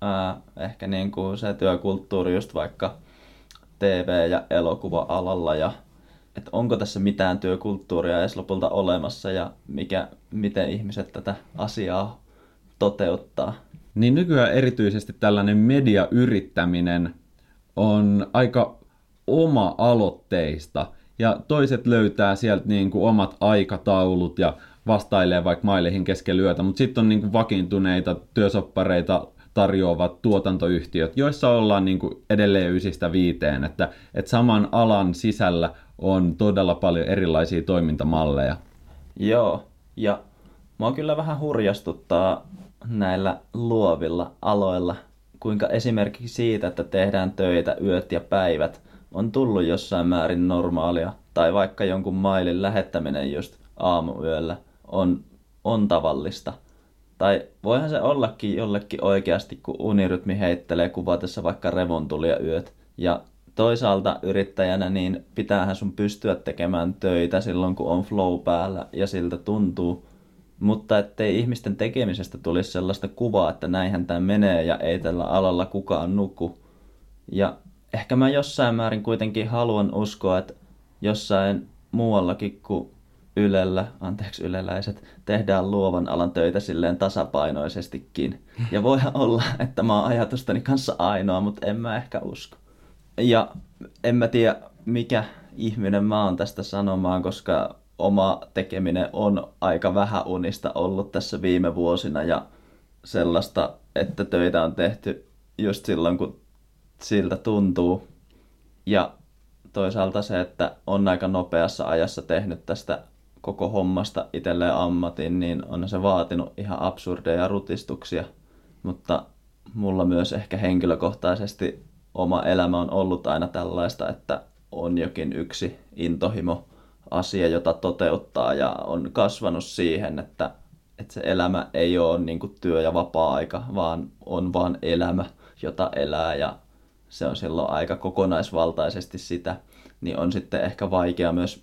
ää, ehkä niin kuin se työkulttuuri just vaikka TV- ja elokuva-alalla ja että onko tässä mitään työkulttuuria edes lopulta olemassa ja mikä, miten ihmiset tätä asiaa toteuttaa. Niin nykyään erityisesti tällainen mediayrittäminen on aika oma-aloitteista ja toiset löytää sieltä niin kuin omat aikataulut ja vastailee vaikka maileihin keskellä yötä, mutta sitten on niin kuin vakiintuneita työsoppareita tarjoavat tuotantoyhtiöt, joissa ollaan niin kuin edelleen ysistä viiteen, että, että saman alan sisällä on todella paljon erilaisia toimintamalleja. Joo, ja mua kyllä vähän hurjastuttaa näillä luovilla aloilla, kuinka esimerkiksi siitä, että tehdään töitä yöt ja päivät, on tullut jossain määrin normaalia, tai vaikka jonkun mailin lähettäminen just aamuyöllä on, on tavallista. Tai voihan se ollakin jollekin oikeasti, kun unirytmi heittelee kuvatessa vaikka revontulia yöt. Ja toisaalta yrittäjänä niin pitäähän sun pystyä tekemään töitä silloin, kun on flow päällä ja siltä tuntuu. Mutta ettei ihmisten tekemisestä tulisi sellaista kuvaa, että näinhän tämä menee ja ei tällä alalla kukaan nuku. Ja ehkä mä jossain määrin kuitenkin haluan uskoa, että jossain muuallakin kuin Ylellä, anteeksi yleläiset, tehdään luovan alan töitä silleen tasapainoisestikin. Ja voihan olla, että mä oon ajatustani kanssa ainoa, mutta en mä ehkä usko. Ja en mä tiedä, mikä ihminen mä oon tästä sanomaan, koska oma tekeminen on aika vähän unista ollut tässä viime vuosina ja sellaista, että töitä on tehty just silloin, kun siltä tuntuu. Ja toisaalta se, että on aika nopeassa ajassa tehnyt tästä koko hommasta itselleen ammatin, niin on se vaatinut ihan absurdeja rutistuksia. Mutta mulla myös ehkä henkilökohtaisesti oma elämä on ollut aina tällaista, että on jokin yksi intohimo asia, jota toteuttaa ja on kasvanut siihen, että, että se elämä ei ole niin kuin työ- ja vapaa-aika, vaan on vaan elämä, jota elää ja se on silloin aika kokonaisvaltaisesti sitä, niin on sitten ehkä vaikea myös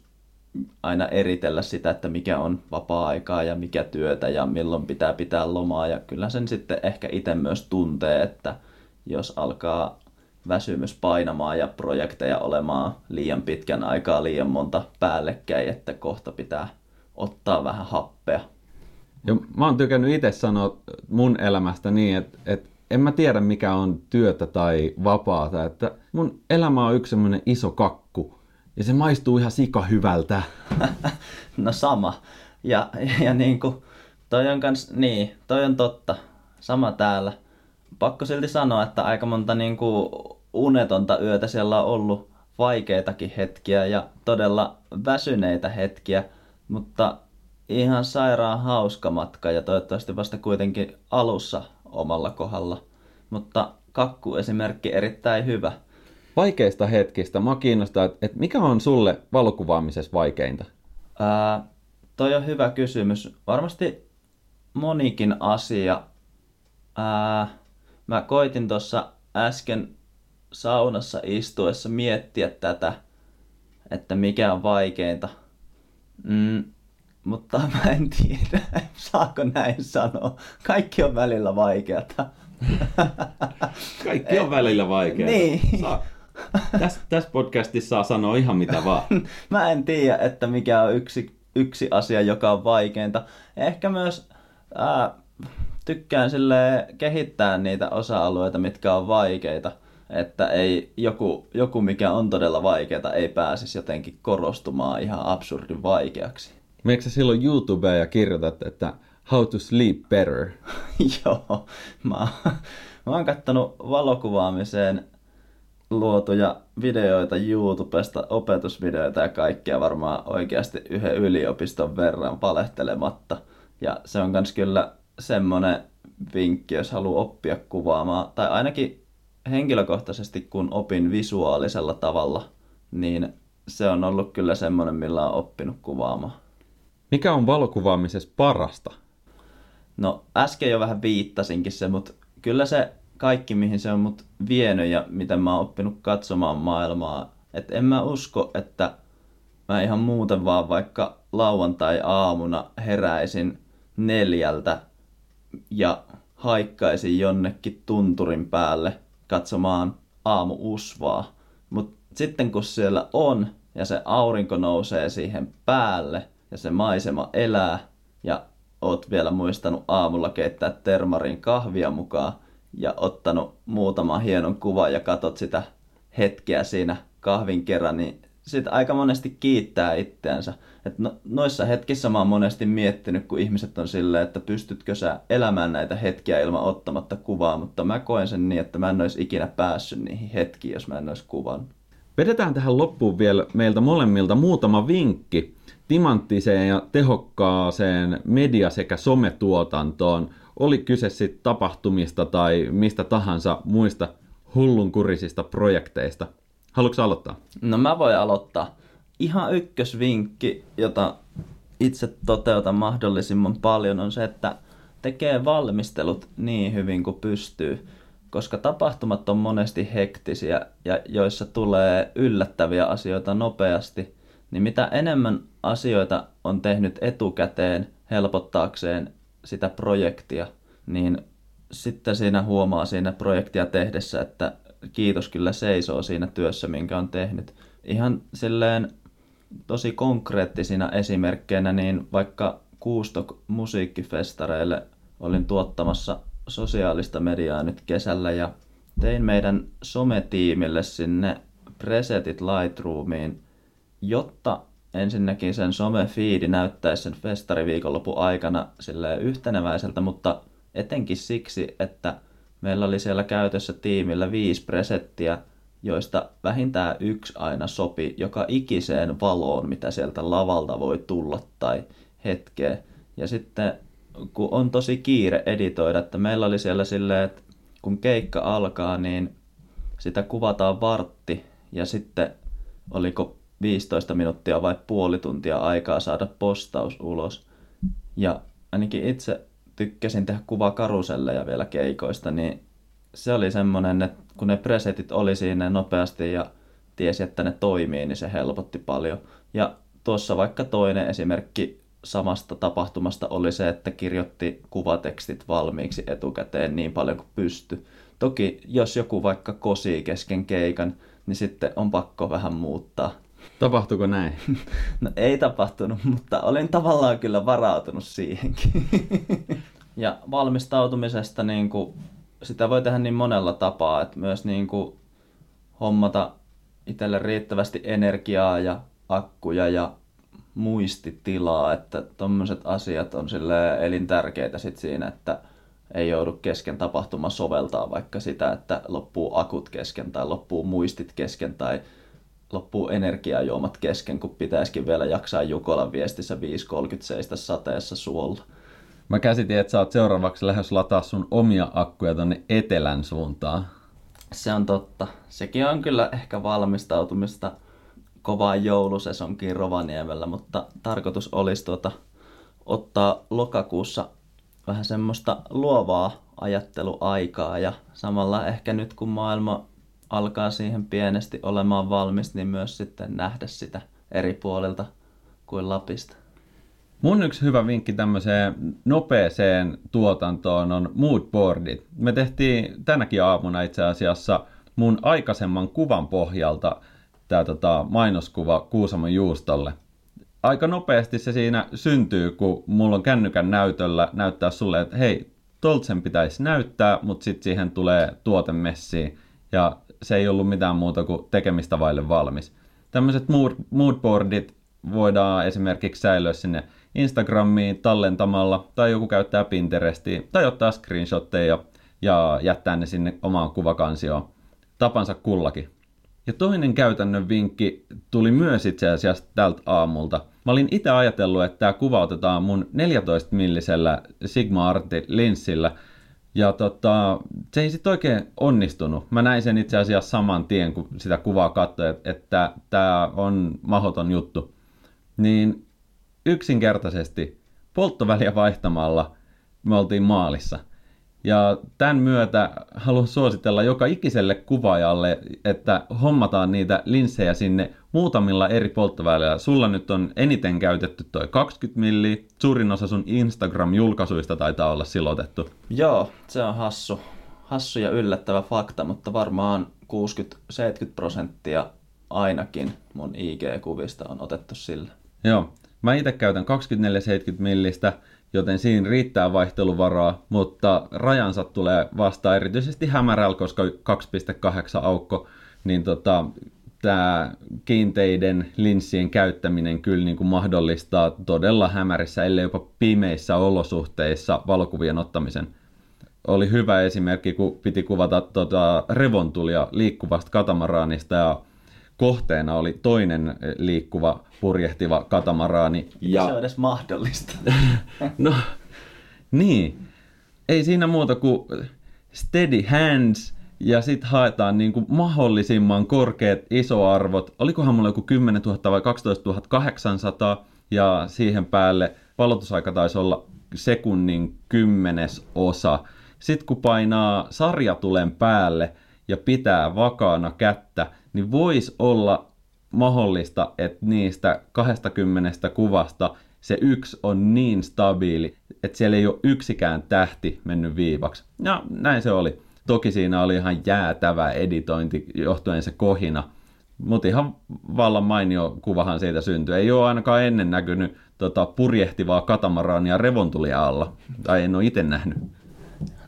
aina eritellä sitä, että mikä on vapaa-aikaa ja mikä työtä ja milloin pitää pitää lomaa. Ja kyllä sen sitten ehkä itse myös tuntee, että jos alkaa väsymys painamaan ja projekteja olemaan liian pitkän aikaa liian monta päällekkäin, että kohta pitää ottaa vähän happea. Ja mä oon tykännyt itse sanoa mun elämästä niin, että, että en mä tiedä mikä on työtä tai vapaata, että mun elämä on yksi semmoinen iso kakku, ja se maistuu ihan sika hyvältä. no sama. Ja, ja niin kuin, toi on kans, niin, toi on totta. Sama täällä. Pakko silti sanoa, että aika monta niin kuin unetonta yötä siellä on ollut vaikeitakin hetkiä ja todella väsyneitä hetkiä, mutta ihan sairaan hauska matka ja toivottavasti vasta kuitenkin alussa omalla kohdalla. Mutta kakku esimerkki erittäin hyvä – vaikeista hetkistä. Mä kiinnostaa, että, mikä on sulle valokuvaamisessa vaikeinta? Ää, toi on hyvä kysymys. Varmasti monikin asia. Ää, mä koitin tuossa äsken saunassa istuessa miettiä tätä, että mikä on vaikeinta. Mm, mutta mä en tiedä, saako näin sanoa. Kaikki on välillä vaikeata. Kaikki on välillä vaikeaa. Niin. Saa, tässä täs podcastissa saa sanoa ihan mitä vaan. Mä en tiedä, että mikä on yksi, yksi asia, joka on vaikeinta. Ehkä myös ää, tykkään sille kehittää niitä osa-alueita, mitkä on vaikeita. Että ei joku, joku, mikä on todella vaikeaa, ei pääsisi jotenkin korostumaan ihan absurdin vaikeaksi. Meikö sä silloin YouTubea ja kirjoitat, että how to sleep better? Joo, mä, mä oon kattonut valokuvaamiseen luotuja videoita YouTubesta, opetusvideoita ja kaikkea varmaan oikeasti yhden yliopiston verran palehtelematta. Ja se on myös kyllä semmoinen vinkki, jos haluaa oppia kuvaamaan, tai ainakin henkilökohtaisesti kun opin visuaalisella tavalla, niin se on ollut kyllä semmoinen, millä on oppinut kuvaamaan. Mikä on valokuvaamisessa parasta? No äsken jo vähän viittasinkin se, mutta kyllä se kaikki, mihin se on mut vienyt ja miten mä oon oppinut katsomaan maailmaa. Et en mä usko, että mä ihan muuten vaan vaikka lauantai-aamuna heräisin neljältä ja haikkaisin jonnekin tunturin päälle katsomaan aamuusvaa. Mutta sitten kun siellä on ja se aurinko nousee siihen päälle ja se maisema elää ja oot vielä muistanut aamulla keittää termarin kahvia mukaan, ja ottanut muutama hienon kuva ja katot sitä hetkeä siinä kahvin kerran, niin sit aika monesti kiittää itteensä. Et no, noissa hetkissä mä oon monesti miettinyt, kun ihmiset on silleen, että pystytkö sä elämään näitä hetkiä ilman ottamatta kuvaa, mutta mä koen sen niin, että mä en olisi ikinä päässyt niihin hetkiin, jos mä en olisi kuvannut. Vedetään tähän loppuun vielä meiltä molemmilta muutama vinkki timanttiseen ja tehokkaaseen media- sekä sometuotantoon. Oli kyse sitten tapahtumista tai mistä tahansa muista hullunkurisista projekteista. Haluatko aloittaa? No mä voin aloittaa. Ihan ykkösvinkki, jota itse toteutan mahdollisimman paljon, on se, että tekee valmistelut niin hyvin kuin pystyy. Koska tapahtumat on monesti hektisiä ja joissa tulee yllättäviä asioita nopeasti, niin mitä enemmän asioita on tehnyt etukäteen helpottaakseen sitä projektia, niin sitten siinä huomaa siinä projektia tehdessä, että kiitos kyllä seisoo siinä työssä, minkä on tehnyt. Ihan silleen tosi konkreettisina esimerkkeinä, niin vaikka Kuustok musiikkifestareille olin tuottamassa sosiaalista mediaa nyt kesällä ja tein meidän sometiimille sinne presetit Lightroomiin, jotta ensinnäkin sen some-fiidi näyttäisi sen festariviikonlopun aikana yhteneväiseltä, mutta etenkin siksi, että meillä oli siellä käytössä tiimillä viisi presettiä, joista vähintään yksi aina sopi joka ikiseen valoon, mitä sieltä lavalta voi tulla tai hetkeen. Ja sitten kun on tosi kiire editoida, että meillä oli siellä silleen, että kun keikka alkaa, niin sitä kuvataan vartti ja sitten oliko 15 minuuttia vai puoli tuntia aikaa saada postaus ulos. Ja ainakin itse tykkäsin tehdä ja vielä keikoista, niin se oli semmoinen, että kun ne presetit oli siinä nopeasti ja tiesi, että ne toimii, niin se helpotti paljon. Ja tuossa vaikka toinen esimerkki samasta tapahtumasta oli se, että kirjoitti kuvatekstit valmiiksi etukäteen niin paljon kuin pysty. Toki jos joku vaikka kosii kesken keikan, niin sitten on pakko vähän muuttaa. Tapahtuiko näin? No ei tapahtunut, mutta olin tavallaan kyllä varautunut siihenkin. ja valmistautumisesta niin kuin, sitä voi tehdä niin monella tapaa, että myös niin kuin, hommata itselle riittävästi energiaa ja akkuja ja muistitilaa, että tuommoiset asiat on sille elintärkeitä sit siinä, että ei joudu kesken tapahtuma soveltaa vaikka sitä, että loppuu akut kesken tai loppuu muistit kesken tai loppuu energiajuomat kesken, kun pitäisikin vielä jaksaa Jukolan viestissä 5.30 seistä sateessa suolla. Mä käsitin, että sä oot seuraavaksi lähes lataa sun omia akkuja tonne etelän suuntaan. Se on totta. Sekin on kyllä ehkä valmistautumista kovaan joulusesonkin Rovaniemellä, mutta tarkoitus olisi tuota, ottaa lokakuussa vähän semmoista luovaa ajatteluaikaa ja samalla ehkä nyt kun maailma alkaa siihen pienesti olemaan valmis, niin myös sitten nähdä sitä eri puolilta kuin Lapista. Mun yksi hyvä vinkki tämmöiseen nopeeseen tuotantoon on moodboardit. Me tehtiin tänäkin aamuna itse asiassa mun aikaisemman kuvan pohjalta tämä tota, mainoskuva Kuusamon juustolle. Aika nopeasti se siinä syntyy, kun mulla on kännykän näytöllä näyttää sulle, että hei, Toltsen pitäisi näyttää, mutta sitten siihen tulee tuotemessiin ja se ei ollut mitään muuta kuin tekemistä vaille valmis. Tämmöiset mood, moodboardit voidaan esimerkiksi säilyä sinne Instagramiin tallentamalla, tai joku käyttää Pinterestiin, tai ottaa screenshotteja ja jättää ne sinne omaan kuvakansioon. Tapansa kullakin. Ja toinen käytännön vinkki tuli myös itse asiassa tältä aamulta. Mä olin itse ajatellut, että tämä kuva otetaan mun 14 millisellä Sigma Arti linssillä, ja tota, se ei sitten oikein onnistunut. Mä näin sen itse asiassa saman tien, kun sitä kuvaa katsoin, että tämä on mahoton juttu. Niin yksinkertaisesti polttoväliä vaihtamalla me oltiin maalissa. Ja tämän myötä haluan suositella joka ikiselle kuvaajalle, että hommataan niitä linssejä sinne muutamilla eri polttovälillä. Sulla nyt on eniten käytetty toi 20 milli, suurin osa sun Instagram-julkaisuista taitaa olla silotettu. Joo, se on hassu. Hassu ja yllättävä fakta, mutta varmaan 60-70 prosenttia ainakin mun IG-kuvista on otettu sillä. Joo, mä itse käytän 24-70 millistä, joten siinä riittää vaihteluvaraa, mutta rajansa tulee vastaan erityisesti hämärällä, koska 2.8 aukko, niin tota, tämä kiinteiden linssien käyttäminen kyllä niin kuin mahdollistaa todella hämärissä, ellei jopa pimeissä olosuhteissa valokuvien ottamisen. Oli hyvä esimerkki, kun piti kuvata tuota revontulia liikkuvasta katamaraanista ja kohteena oli toinen liikkuva, purjehtiva katamaraani. Ja... Se on edes mahdollista. no, niin. Ei siinä muuta kuin steady hands ja sitten haetaan niin kuin mahdollisimman korkeat isoarvot. Olikohan mulla joku 10 000 vai 12 800 ja siihen päälle valotusaika taisi olla sekunnin kymmenes osa. Sitten kun painaa sarjatulen päälle ja pitää vakaana kättä, niin voisi olla mahdollista, että niistä 20 kuvasta se yksi on niin stabiili, että siellä ei ole yksikään tähti mennyt viivaksi. Ja näin se oli. Toki siinä oli ihan jäätävä editointi johtuen se kohina, mutta ihan vallan mainio kuvahan siitä syntyi. Ei ole ainakaan ennen näkynyt tota, purjehtivaa katamaraania revontulia alla, tai en ole itse nähnyt.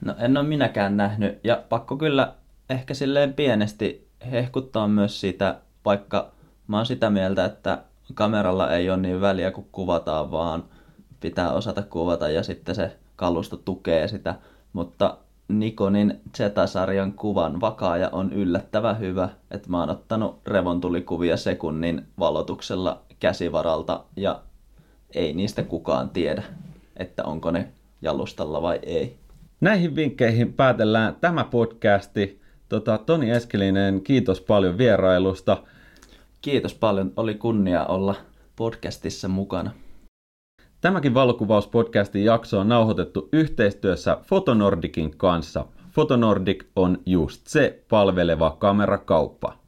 No en ole minäkään nähnyt, ja pakko kyllä ehkä silleen pienesti hehkuttaa myös siitä, vaikka mä oon sitä mieltä, että kameralla ei ole niin väliä kun kuvataan, vaan pitää osata kuvata ja sitten se kalusto tukee sitä. Mutta Nikonin Z-sarjan kuvan vakaaja on yllättävän hyvä, että mä oon ottanut revontulikuvia sekunnin valotuksella käsivaralta ja ei niistä kukaan tiedä, että onko ne jalustalla vai ei. Näihin vinkkeihin päätellään tämä podcasti. Tota, Toni Eskelinen, kiitos paljon vierailusta. Kiitos paljon, oli kunnia olla podcastissa mukana. Tämäkin valokuvauspodcastin jakso on nauhoitettu yhteistyössä Fotonordikin kanssa. Fotonordik on just se palveleva kamerakauppa.